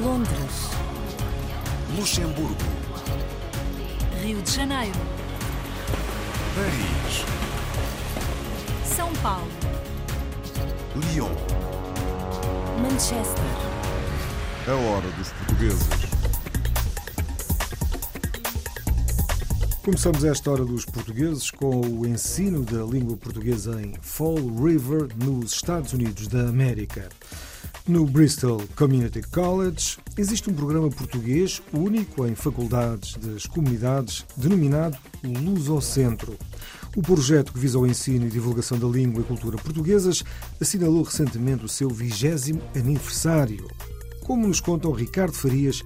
Londres, Luxemburgo, Rio de Janeiro, Paris, São Paulo, Lyon. Manchester, A hora dos portugueses. Começamos esta hora dos portugueses com o ensino da língua portuguesa em Fall River, nos Estados Unidos da América. No Bristol Community College existe um programa português único em faculdades das comunidades denominado Lusocentro. O projeto que visa o ensino e divulgação da língua e cultura portuguesas assinalou recentemente o seu vigésimo aniversário, como nos contam Ricardo Farias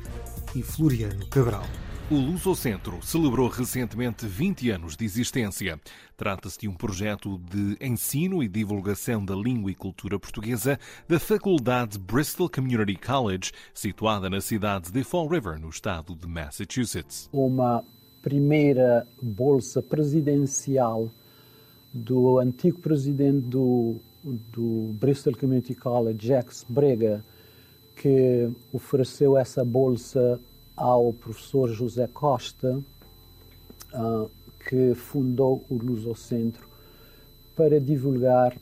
e Floriano Cabral. O Lusocentro celebrou recentemente 20 anos de existência. Trata-se de um projeto de ensino e divulgação da língua e cultura portuguesa da Faculdade Bristol Community College, situada na cidade de Fall River, no estado de Massachusetts. uma primeira bolsa presidencial do antigo presidente do, do Bristol Community College, Jacques Brega, que ofereceu essa bolsa ao professor José Costa, ah, que fundou o Lusocentro para divulgar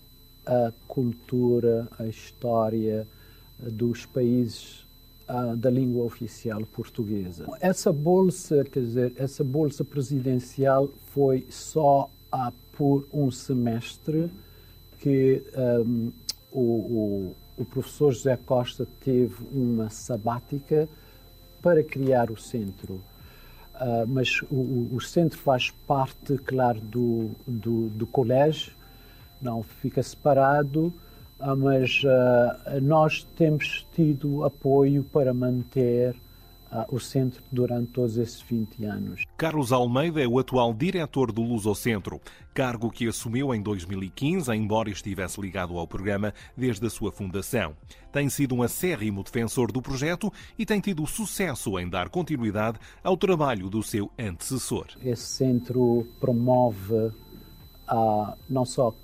a cultura, a história ah, dos países ah, da língua oficial portuguesa. Essa bolsa, quer dizer, essa bolsa presidencial foi só ah, por um semestre que ahm, o, o, o professor José Costa teve uma sabática para criar o centro. Ah, mas o, o- centro faz parte, claro, do, do, do colégio, não fica separado, ah, mas ah, nós temos tido apoio para manter o centro durante todos esses 20 anos. Carlos Almeida é o atual diretor do Lusocentro, cargo que assumiu em 2015, embora estivesse ligado ao programa desde a sua fundação. Tem sido um acérrimo defensor do projeto e tem tido sucesso em dar continuidade ao trabalho do seu antecessor. Esse centro promove ah, não só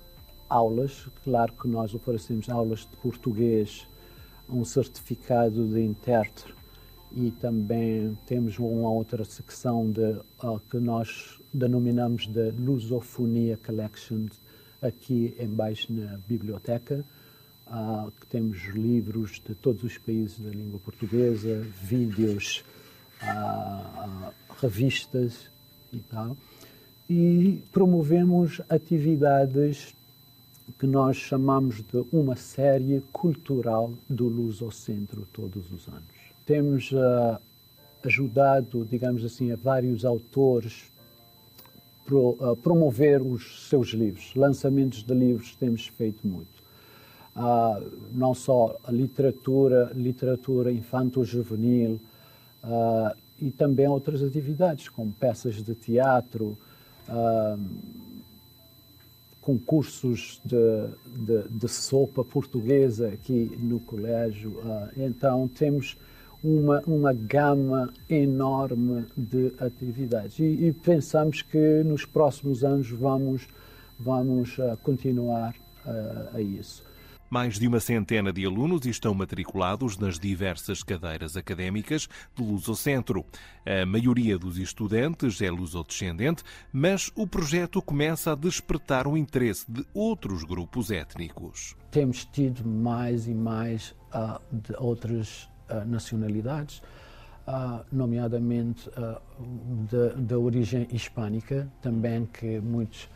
aulas, claro que nós oferecemos aulas de português, um certificado de intérprete e também temos uma outra secção de, ah, que nós denominamos de Lusofonia Collection aqui embaixo na biblioteca, ah, que temos livros de todos os países da língua portuguesa, vídeos, ah, revistas e tal. E promovemos atividades que nós chamamos de uma série cultural do Lusocentro todos os anos. Temos ah, ajudado, digamos assim, a vários autores pro, ah, promover os seus livros. Lançamentos de livros temos feito muito. Ah, não só a literatura, literatura infanto-juvenil, ah, e também outras atividades, como peças de teatro, concursos de, de, de sopa portuguesa aqui no colégio. Então, temos uma, uma gama enorme de atividades e, e pensamos que nos próximos anos vamos, vamos ah, continuar ah, a isso. Mais de uma centena de alunos estão matriculados nas diversas cadeiras académicas do Lusocentro. A maioria dos estudantes é lusodescendente, mas o projeto começa a despertar o interesse de outros grupos étnicos. temos tido mais e mais ah, de outras nacionalidades, ah, nomeadamente ah, da- origem hispânica, também que muitos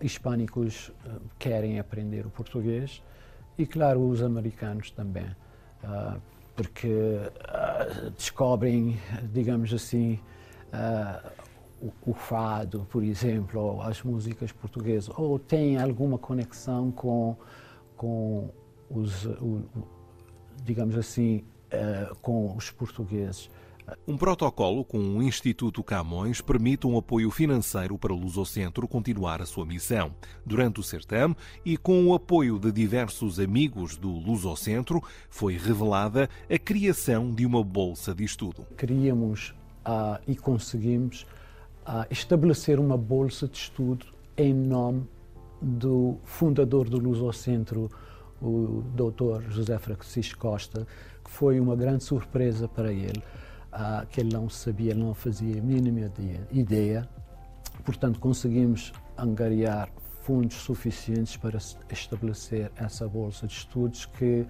hispânicos querem aprender o português, e claro, os americanos também, porque descobrem, digamos assim, o, o fado, por exemplo, ou as músicas portuguesas, ou têm alguma conexão com, com os, o- o- digamos assim, eh, com os portugueses. Um protocolo com o Instituto Camões permite um apoio financeiro para o Lusocentro continuar a sua missão. Durante o certame e com o apoio de diversos amigos do Lusocentro, foi revelada a criação de uma bolsa de estudo. Queríamos ah, e conseguimos ah, estabelecer uma bolsa de estudo em nome do fundador do Lusocentro, o doutor José Francisco Costa, foi uma grande surpresa para ele, uh, que ele não sabia, não fazia a mínima ideia. Portanto, conseguimos angariar fundos suficientes para estabelecer essa bolsa de estudos que,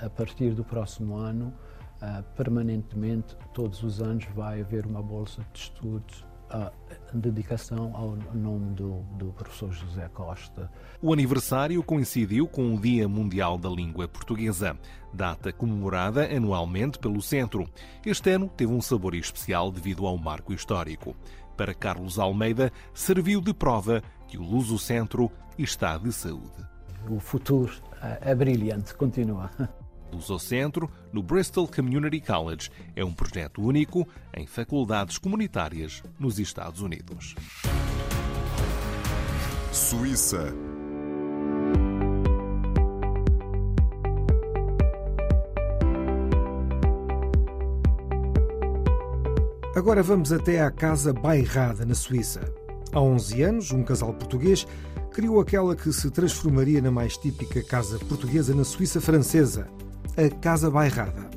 a partir do próximo ano, uh, permanentemente, todos os anos, vai haver uma bolsa de estudos a dedicação ao nome do, do, professor José Costa. O aniversário coincidiu com o Dia Mundial da Língua Portuguesa, data comemorada anualmente pelo Centro. Este ano teve um sabor especial devido ao marco histórico. Para Carlos Almeida, serviu de prova que o Luso Centro está de saúde. O futuro é brilhante, continua. Lusocentro, no Bristol Community College, é um projeto único em faculdades comunitárias nos Estados Unidos. Suíça. Agora vamos até à Casa Bairrada, na Suíça. Há 11 anos, um casal português criou aquela que se transformaria na mais típica casa portuguesa na Suíça francesa, a Casa Bairrada.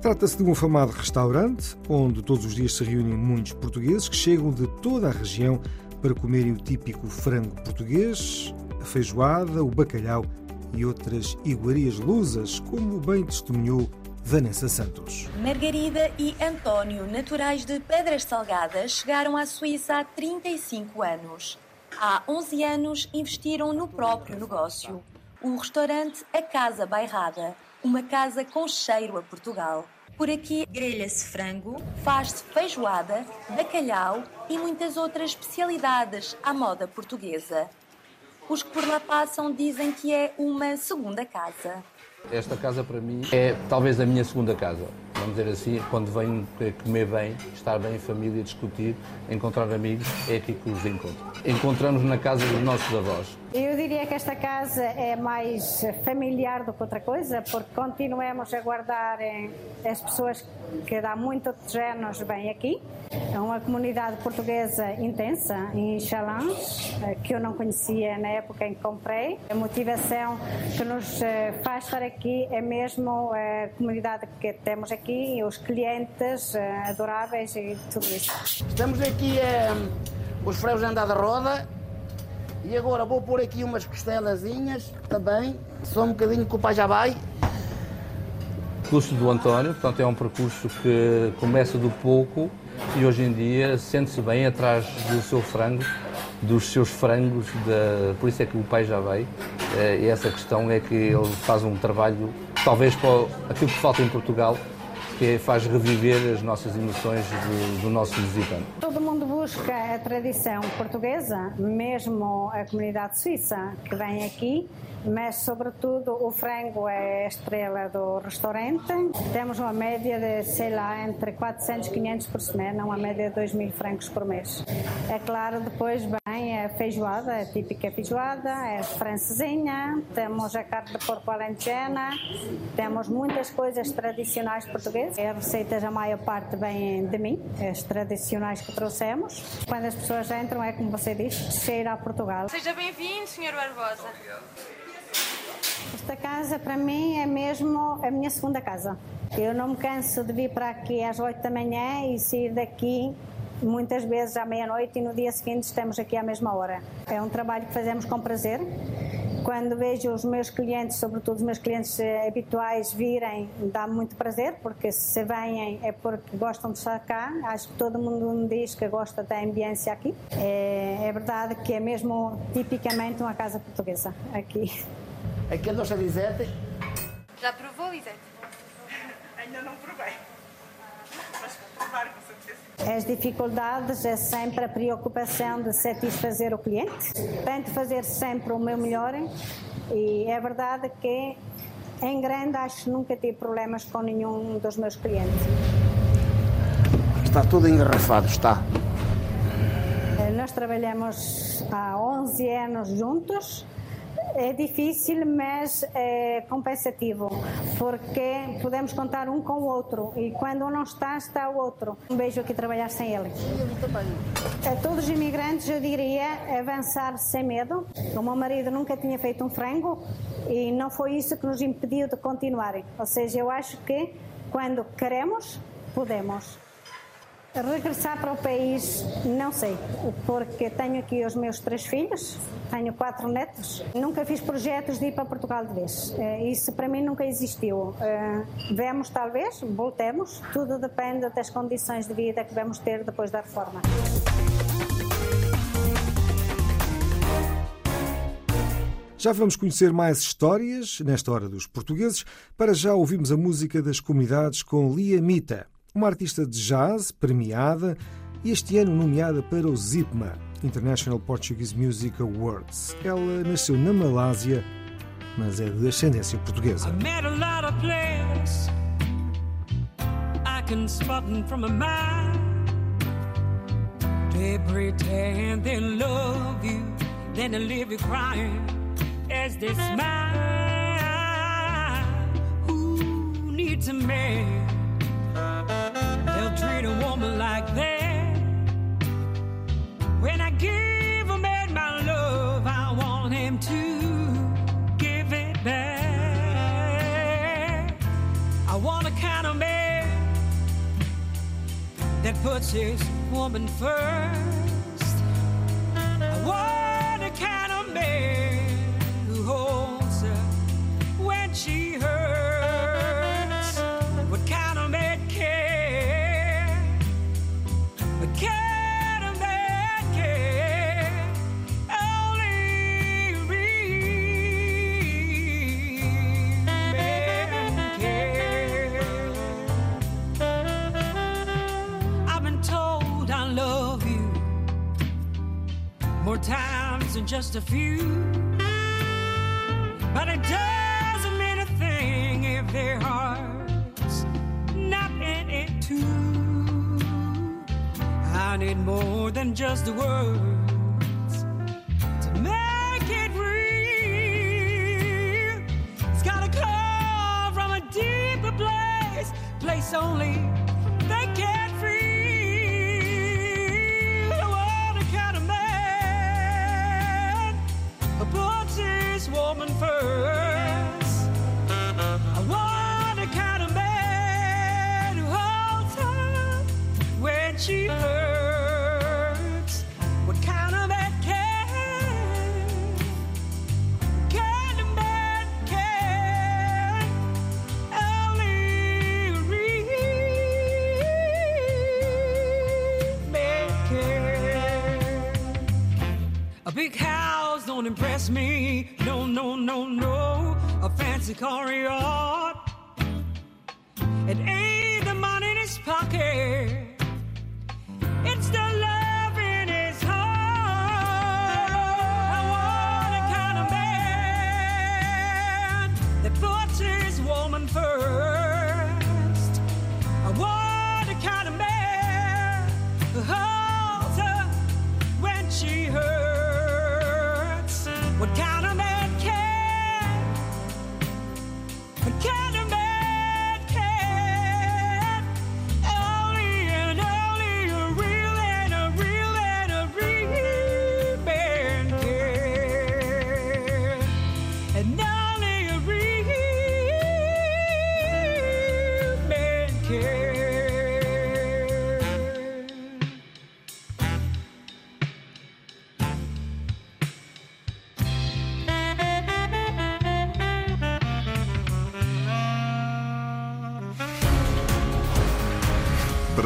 Trata-se de um afamado restaurante onde todos os dias se reúnem muitos portugueses que chegam de toda a região para comerem o típico frango português, a feijoada, o bacalhau e outras iguarias lusas, como bem testemunhou Vanessa Santos. Margarida e António, naturais de Pedras Salgadas, chegaram à Suíça há 35 anos. Há 11 anos investiram no próprio negócio, o restaurante A Casa Bairrada, uma casa com cheiro a Portugal. Por aqui grelha-se frango, faz-se feijoada, bacalhau e muitas outras especialidades à moda portuguesa. Os que por lá passam dizem que é uma segunda casa. Esta casa para mim é talvez a minha segunda casa. Vamos dizer assim, quando venho comer bem, estar bem em família, discutir, encontrar amigos, é aqui que os encontro. Encontramos na casa dos nossos avós. Eu diria que esta casa é mais familiar do que outra coisa, porque continuamos a guardar eh, as pessoas que há muitos anos vêm aqui. É uma comunidade portuguesa intensa em Chalãs, eh, que eu não conhecia na época em que comprei. A motivação que nos eh, faz estar aqui é mesmo a comunidade que temos aqui, os clientes adoráveis e tudo isso. Estamos aqui, os freios andar de roda e agora vou pôr aqui umas costelazinhas também, só um bocadinho que o pai já vai. Curso do António, portanto é um percurso que começa do pouco e hoje em dia sente-se bem atrás do seu frango, dos seus frangos, da... por isso é que o pai já veio. Eh, e essa questão é que ele faz um trabalho, talvez para aquilo que falta em Portugal, que faz reviver as nossas emoções do, do nosso visitante. Todo mundo busca a tradição portuguesa, mesmo a comunidade suíça que vem aqui mas sobretudo o frango é a estrela do restaurante. Temos uma média de, sei lá, entre 400 e 500 por semana, uma média de 2 mil francos por mês. É claro, depois vem a feijoada, a típica feijoada, é francesinha, temos a carne de porco alentejana, temos muitas coisas tradicionais portuguesas. As receitas, a maior parte, vêm de mim, as tradicionais que trouxemos. Quando as pessoas entram, é como você disse, cheira a Portugal. Seja bem-vindo, Sr. Barbosa. Esta casa para mim é mesmo a minha segunda casa. Eu não me canso de vir para aqui às 8 da manhã e sair daqui muitas vezes à meia-noite e no dia seguinte estamos aqui à mesma hora. É um trabalho que fazemos com prazer. Quando vejo os meus clientes, sobretudo os meus clientes eh, habituais, virem, dá-me muito prazer, porque se vêm é porque gostam de estar cá. Acho que todo mundo me diz que gosta da ambiência aqui. É, é verdade que é mesmo tipicamente uma casa portuguesa aqui. Aqui é doce de Lisete. Já provou, Lisete? Ainda não provei. Mas vou provar com certeza. As dificuldades é sempre a preocupação de satisfazer o cliente. Tento fazer sempre o meu melhor e é verdade que em grande acho que nunca tive problemas com nenhum dos meus clientes. Está tudo engarrafado, está. Nós trabalhamos há 11 anos juntos é difícil, mas é compensativo, porque podemos contar um com o outro e quando um não está, está o outro. Um beijo aqui trabalhar sem ele. A todos os imigrantes, eu diria avançar sem medo. O meu marido nunca tinha feito um frango e não foi isso que nos impediu de continuarem. Ou seja, eu acho que quando queremos, podemos. Regressar para o país, não sei, porque tenho aqui os meus três filhos, tenho quatro netos. Nunca fiz projetos de ir para Portugal de vez. Eh, isso para mim nunca existiu. Eh, vemos, talvez, voltemos. Tudo depende das condições de vida que vamos ter depois da reforma. Já vamos conhecer mais histórias nesta hora dos portugueses. Para já ouvimos a música das comunidades com Lia Mita, uma artista de jazz premiada e este ano nomeada para o ZIPMA, International Portuguese Music Awards. Ela nasceu na Malásia, mas é de ascendência portuguesa. They pretend they love you, then they leave you crying. as they smile. Who needs a man? Like that. When I give a man my love, I want him to give it back. I want a kind of man that puts his woman first. More times than just a few. The words to make it real. It's gotta come from a deeper place, place only they can feel. A kind of man puts his woman first. A kind of man who holds her when she hurts. Me. No, no, no, no. A fancy car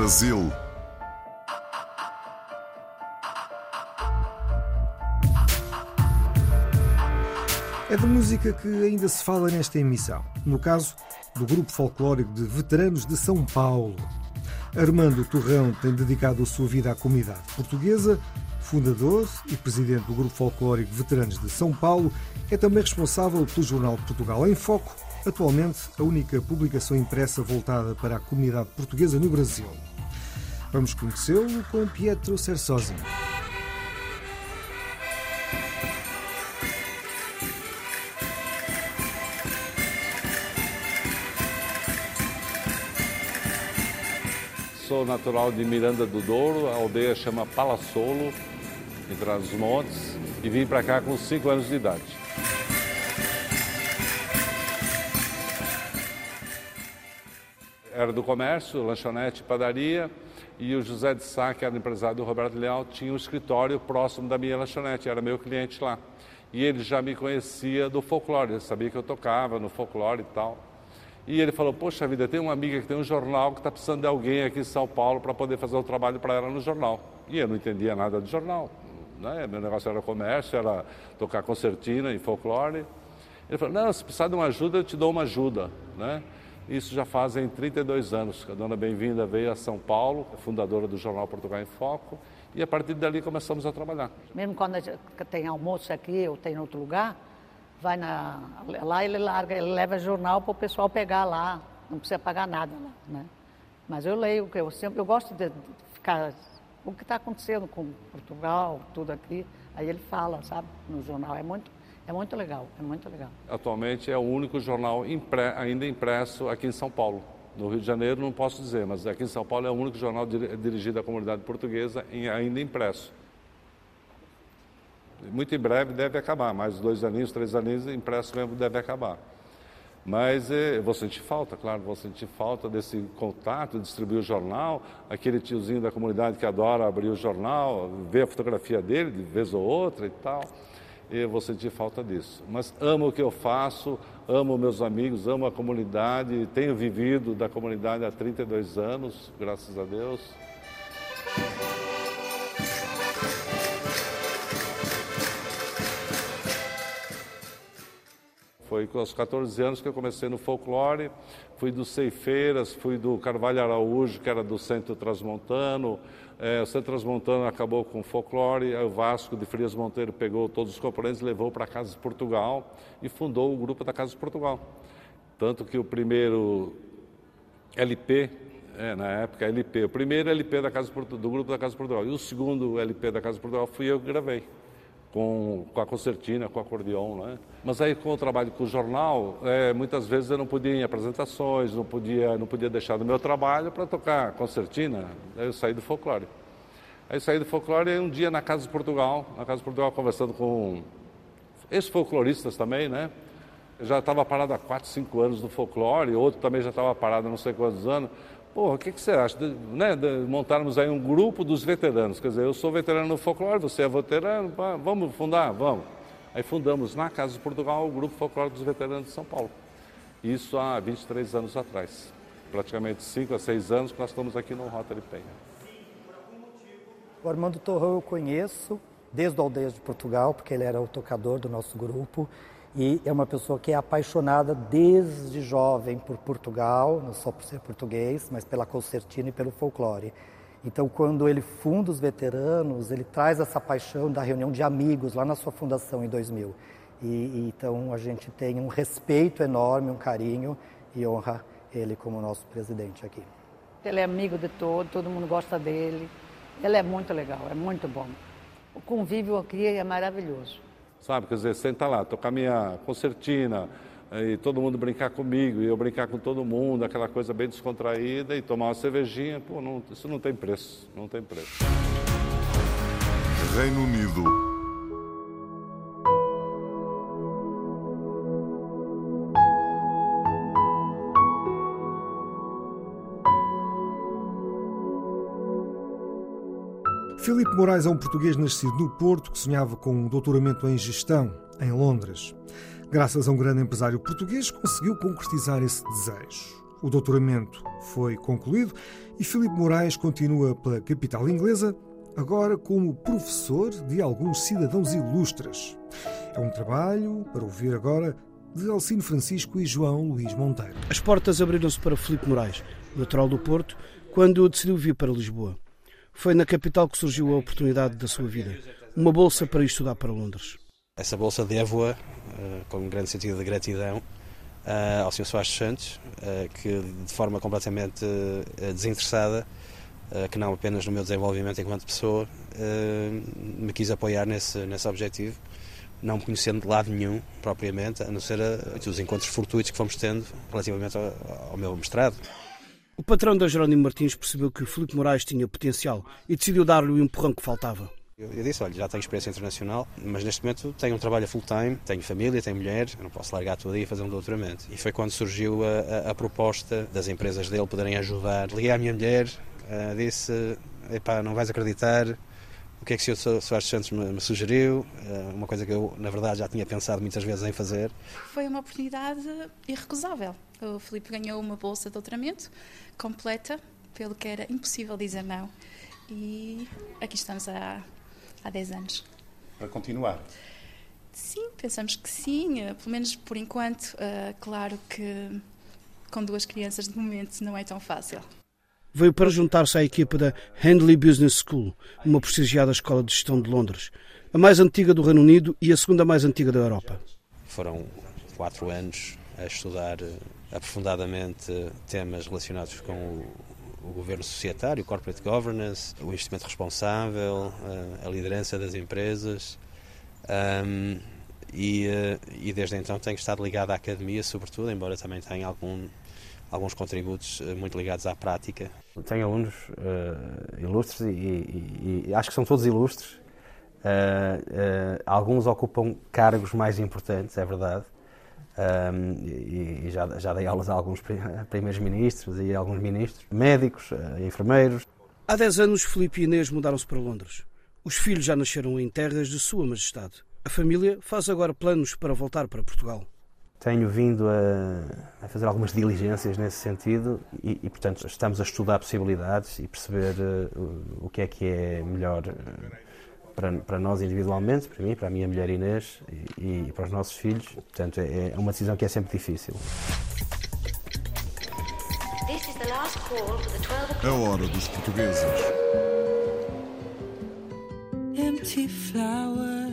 Brasil. É de música que ainda se fala nesta emissão. No caso, do grupo folclórico de veteranos de São Paulo. Armando Torrão tem dedicado a sua vida à comunidade portuguesa, fundador e presidente do grupo folclórico Veteranos de São Paulo, é também responsável pelo jornal Portugal em Foco, atualmente a única publicação impressa voltada para a comunidade portuguesa no Brasil. Vamos conhecê-lo com Pietro Cersosi. Sou natural de Miranda do Douro, a aldeia chama Palassolo, entre os montes, e vim para cá com 5 anos de idade. Era do comércio, lanchonete, padaria, e o José de Sá, que era empresário do Roberto Leal, tinha um escritório próximo da minha lanchonete, era meu cliente lá. E ele já me conhecia do folclore, ele sabia que eu tocava no folclore e tal. E ele falou: Poxa vida, tem uma amiga que tem um jornal que está precisando de alguém aqui em São Paulo para poder fazer o trabalho para ela no jornal. E eu não entendia nada de jornal. Né? Meu negócio era comércio, era tocar concertina e folclore. Ele falou: Não, se precisar de uma ajuda, eu te dou uma ajuda. Né? Isso já fazem 32 anos que a dona Bem-vinda veio a São Paulo, é fundadora do jornal Portugal em Foco, e a partir dali começamos a trabalhar. Mesmo quando tem almoço aqui ou tem em outro lugar, vai na, lá ele larga, ele leva jornal para o pessoal pegar lá, não precisa pagar nada lá, né? Mas eu leio, eu sempre eu gosto de ficar o que está acontecendo com Portugal, tudo aqui, aí ele fala, sabe, no jornal é muito é muito legal, é muito legal. Atualmente é o único jornal impre, ainda impresso aqui em São Paulo. No Rio de Janeiro não posso dizer, mas aqui em São Paulo é o único jornal dirigido à comunidade portuguesa ainda impresso. Muito em breve deve acabar, mais dois aninhos, três aninhos, impresso mesmo deve acabar. Mas eh, vou sentir falta, claro, vou sentir falta desse contato, distribuir o jornal, aquele tiozinho da comunidade que adora abrir o jornal, ver a fotografia dele de vez ou outra e tal. Eu vou sentir falta disso. Mas amo o que eu faço, amo meus amigos, amo a comunidade, tenho vivido da comunidade há 32 anos, graças a Deus. Foi com os 14 anos que eu comecei no folclore, fui do Ceifeiras, fui do Carvalho Araújo, que era do Centro Transmontano, é, o Centro Transmontano acabou com o folclore, o Vasco de Frias Monteiro pegou todos os componentes, levou para a Casa de Portugal e fundou o grupo da Casa de Portugal. Tanto que o primeiro LP, é, na época LP, o primeiro LP da Casa do grupo da Casa de Portugal e o segundo LP da Casa de Portugal fui eu que gravei com, com a concertina, com o acordeon, né? Mas aí com o trabalho com o jornal, é, muitas vezes eu não podia ir em apresentações, não podia, não podia deixar do meu trabalho para tocar concertina, aí eu saí do folclore. Aí saí do folclore e um dia na Casa de Portugal, na Casa de Portugal conversando com esses folcloristas também, né? Eu já estava parado há 4, 5 anos no folclore, outro também já estava parado há não sei quantos anos. Porra, o que, que você acha de, né, de montarmos aí um grupo dos veteranos? Quer dizer, eu sou veterano no folclore, você é veterano, pá, vamos fundar? Vamos. Aí fundamos na Casa de Portugal o Grupo Folclore dos Veteranos de São Paulo. Isso há 23 anos atrás. Praticamente 5 a 6 anos que nós estamos aqui no Rotary Penha. O Armando Torrão eu conheço desde o Aldeias de Portugal, porque ele era o tocador do nosso grupo e é uma pessoa que é apaixonada desde jovem por Portugal, não só por ser português, mas pela concertina e pelo folclore. Então, quando ele funda os veteranos, ele traz essa paixão da reunião de amigos lá na sua fundação em 2000. E, e, então a gente tem um respeito enorme, um carinho e honra ele como nosso presidente aqui. Ele é amigo de todo, todo mundo gosta dele. Ele é muito legal, é muito bom. O convívio aqui é maravilhoso sabe? Quer dizer, sentar lá, tocar minha concertina, e todo mundo brincar comigo, e eu brincar com todo mundo, aquela coisa bem descontraída, e tomar uma cervejinha, pô, não, isso não tem preço, não tem preço. Reino Unido. Filipe Moraes é um português nascido no Porto que sonhava com um doutoramento em gestão em Londres. Graças a um grande empresário português, conseguiu concretizar esse desejo. O doutoramento foi concluído e Filipe Moraes continua pela capital inglesa, agora como professor de alguns cidadãos ilustres. É um trabalho para ouvir agora de Alcino Francisco e João Luís Monteiro. As portas abriram-se para Filipe Moraes, natural do Porto, quando decidiu vir para Lisboa. Foi na capital que surgiu a oportunidade da sua vida, uma bolsa para estudar para Londres. Essa bolsa devo-a, eh, com um grande sentido de gratidão, eh, ao Sr. Soares Santos, eh, que de forma completamente desinteressada, que não apenas no meu desenvolvimento enquanto pessoa, me quis apoiar nesse, nesse objetivo, não me conhecendo de lado nenhum, propriamente, a não ser os encontros fortuitos que fomos tendo relativamente ao, ao meu mestrado. O patrão da Jerónimo Martins percebeu que Filipe Moraes tinha potencial e decidiu dar-lhe o empurrão que faltava. Eu, eu disse, olha, já tenho experiência internacional, mas neste momento tenho um trabalho full time, tenho família, tenho mulher, eu não posso largar tudo aí e fazer um doutoramento. E foi quando surgiu a, a, a proposta das empresas dele poderem ajudar. Liguei à minha mulher, uh, disse, epá, não vais acreditar, o que é que o Sr. Soares Santos me, me sugeriu, uh, uma coisa que eu, na verdade, já tinha pensado muitas vezes em fazer. Foi uma oportunidade irrecusável. O Filipe ganhou uma bolsa de doutoramento completa, pelo que era impossível dizer não. E aqui estamos há, há 10 anos. Para continuar? Sim, pensamos que sim, eh, pelo menos por enquanto. Uh, claro que com duas crianças de momento não é tão fácil. Veio para juntar-se à equipa da Handley Business School, uma prestigiada escola de gestão de Londres, a mais antiga do Reino Unido e a segunda mais antiga da Europa. Foram quatro anos a estudar eh, aprofundadamente temas relacionados com o, o governo societário, o corporate governance, o investimento responsável, a liderança das empresas. Um, e, eh, e, desde então tenho estado ligado à academia, sobretudo, embora também tenha algum, alguns contributos eh, muito ligados à prática. Tenho alunos uh, ilustres e, e, e, acho que são todos ilustres. Uh, uh, alguns ocupam cargos mais importantes, é verdade. Um, e, e já, já, dei aulas a alguns primeiros ministros e a alguns ministros, médicos, enfermeiros. Há 10 anos, Filipe e Inês mudaram-se para Londres. Os filhos já nasceram em terras de Sua Majestade. A família faz agora planos para voltar para Portugal. Tenho vindo a, a fazer algumas diligências nesse sentido e, e, portanto, estamos a estudar possibilidades e perceber uh, o que é que é melhor uh, para, para, nós individualmente, para mim, para a minha mulher Inês e, e para os nossos filhos. Portanto, é, é uma decisão que é sempre difícil. A hora dos portugueses. empty flower.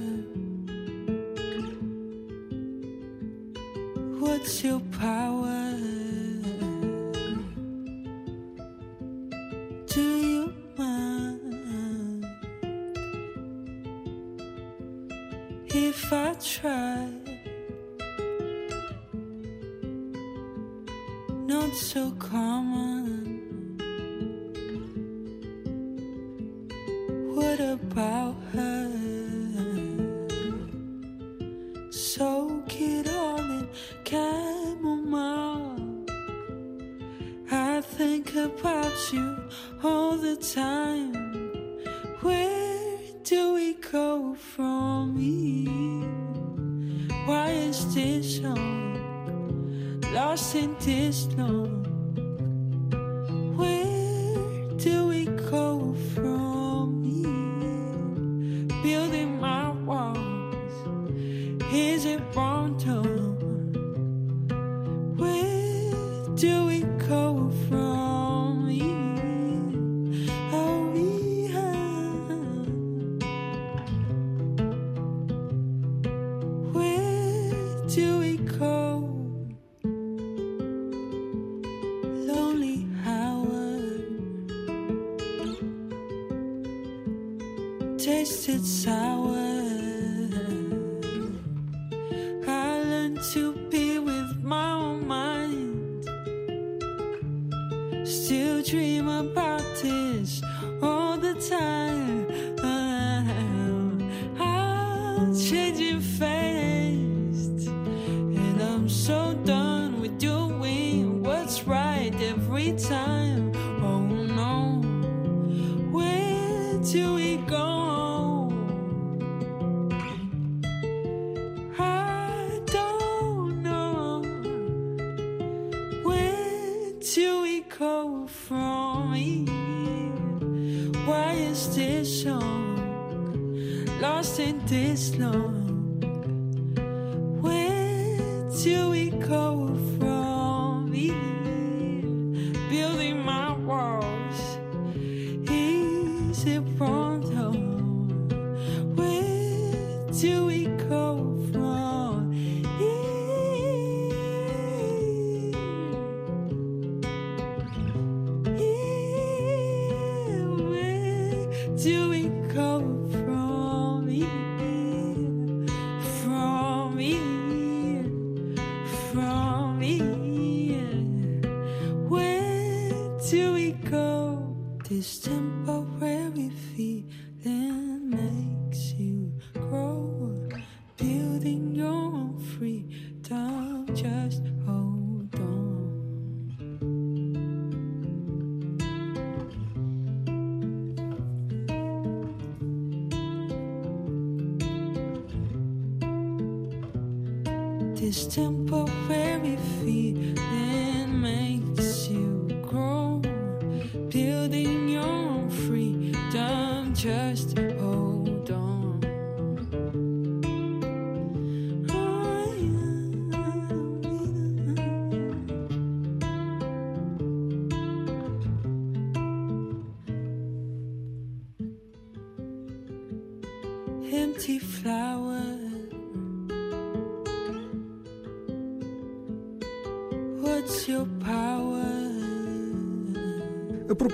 What's your power? If I try? Not so common. Where do lost in this long? Where do we go This temporary feeling makes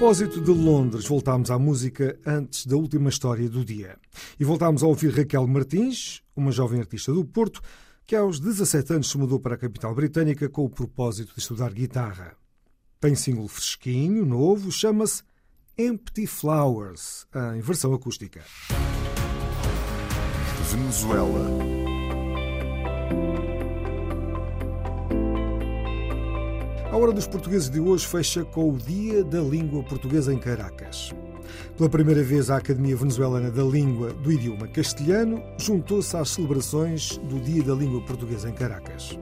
propósito de Londres, voltámos à música antes da última história do dia. E voltámos a ouvir Raquel Martins, uma jovem artista do Porto, que aos 17 anos se mudou para a capital britânica com o propósito de estudar guitarra. Tem single fresquinho, novo, chama-se Empty Flowers, em versão acústica. Venezuela. A Hora dos Portugueses de hoje fecha com o Dia da Língua Portuguesa em Caracas. Pela primeira vez, a Academia Venezuelana da Língua do Idioma Castelhano juntou-se às celebrações do Dia da Língua Portuguesa em Caracas.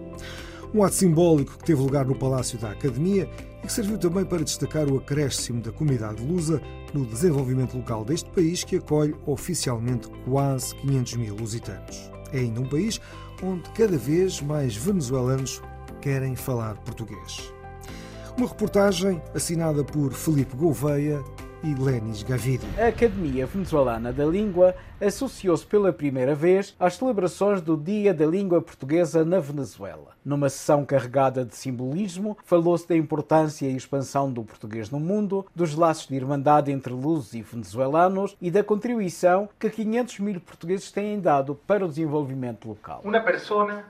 Um ato simbólico que teve lugar no Palácio da Academia e que serviu também para destacar o acréscimo da comunidade lusa no desenvolvimento local deste país que acolhe oficialmente quase 500 mil lusitanos. É ainda um país onde cada vez mais venezuelanos querem falar português. Uma reportagem assinada por Felipe Gouveia e Lenis Gavidi. A Academia Venezuelana da Língua associou-se pela primeira vez às celebrações do Dia da Língua Portuguesa na Venezuela. Numa sessão carregada de simbolismo, falou-se da importância e expansão do português no mundo, dos laços de irmandade entre lusos e venezuelanos e da contribuição que 500 mil portugueses têm dado para o desenvolvimento local. Una persona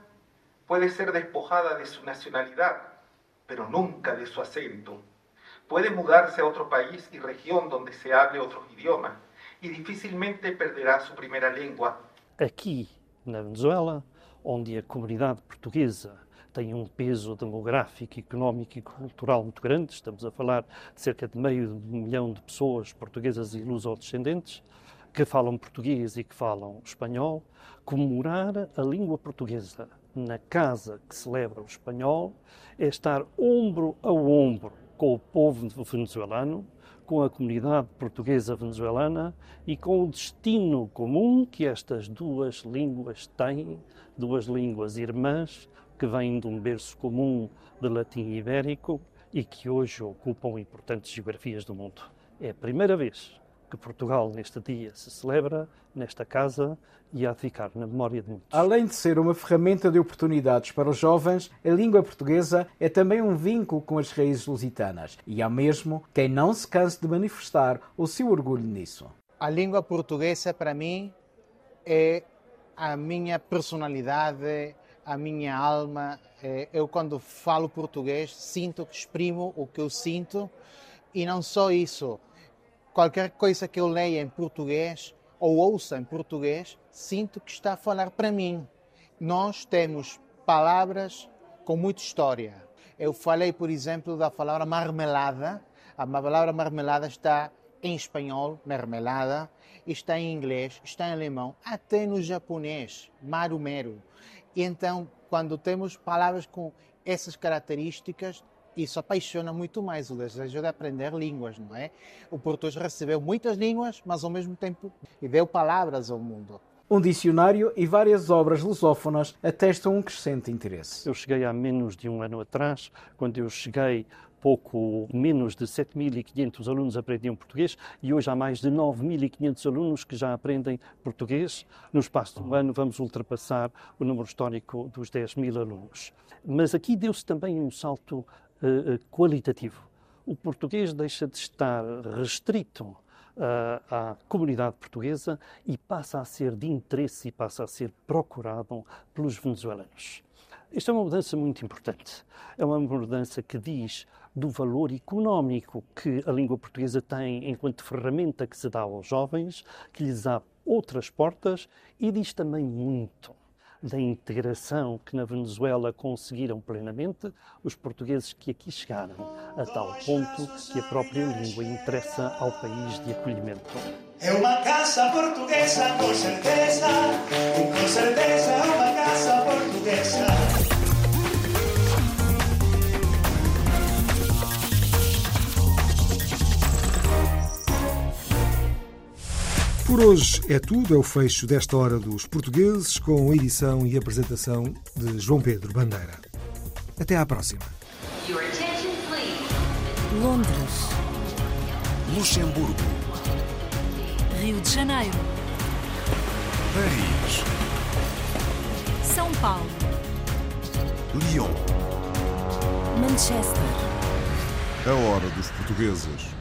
puede ser despojada de su nacionalidad, pero nunca de su acento. Puede mudarse a otro país y región donde se hable otros idiomas y difícilmente perderá su primera lengua. Aqui, na Venezuela, onde a comunidade portuguesa tem um peso demográfico, económico e cultural muito grande, estamos a falar de cerca de meio milhão de pessoas portuguesas e luso-descendentes, que falam português e que falam espanhol, comemorar a língua portuguesa na casa que celebra o espanhol é estar ombro a ombro com o povo venezuelano, com a comunidade portuguesa venezuelana e com o destino comum que estas duas línguas têm, duas línguas irmãs que vêm de um berço comum de latim ibérico e que hoje ocupam importantes geografias do mundo. É a primeira vez que Portugal neste dia se celebra nesta casa e há de ficar na memória de muitos. Além de ser uma ferramenta de oportunidades para os jovens, a língua portuguesa é também um vínculo com as raízes lusitanas e há mesmo quem não se canse de manifestar o seu orgulho nisso. A língua portuguesa para mim é a minha personalidade, a minha alma. É, Eu quando falo português sinto que exprimo o que eu sinto e não só isso. Qualquer coisa que eu leia em português ou ouça em português, sinto que está a falar para mim. Nós temos palavras com muita história. Eu falei, por exemplo, da palavra marmelada. A palavra marmelada está em espanhol, marmelada, está em inglês, está em alemão, até no japonês, marumero. E então, quando temos palavras com essas características, isso apaixona muito mais o desejo de aprender línguas, não é? O português recebeu muitas línguas, mas ao mesmo tempo deu palavras ao mundo. Um dicionário e várias obras lusófonas atestam um crescente interesse. Eu cheguei há menos de um ano atrás, quando eu cheguei pouco menos de 7.500 alunos aprendiam português e hoje há mais de 9.500 alunos que já aprendem português. No espaço de um ano vamos ultrapassar o número histórico dos 10.000 alunos. Mas aqui deu-se também um salto uh, qualitativo. O português deixa de estar restrito uh, à comunidade portuguesa e passa a ser de interesse e passa a ser procurado pelos venezuelanos. Isto é uma mudança muito importante. É uma mudança que diz do valor económico que a língua portuguesa tem enquanto ferramenta que se dá aos jovens, que lhes abre outras portas e diz também muito da integração que na Venezuela conseguiram plenamente os portugueses que aqui chegaram, a tal ponto que a própria língua interessa ao país de acolhimento. É uma casa portuguesa, com certeza, com certeza é uma casa portuguesa. Por hoje é tudo, é o fecho desta hora dos portugueses, com edição e apresentação de João Pedro Bandeira. Até à próxima. Londres, Luxemburgo, Rio de Janeiro, Paris, São Paulo, Lyon. Manchester. A hora dos portugueses.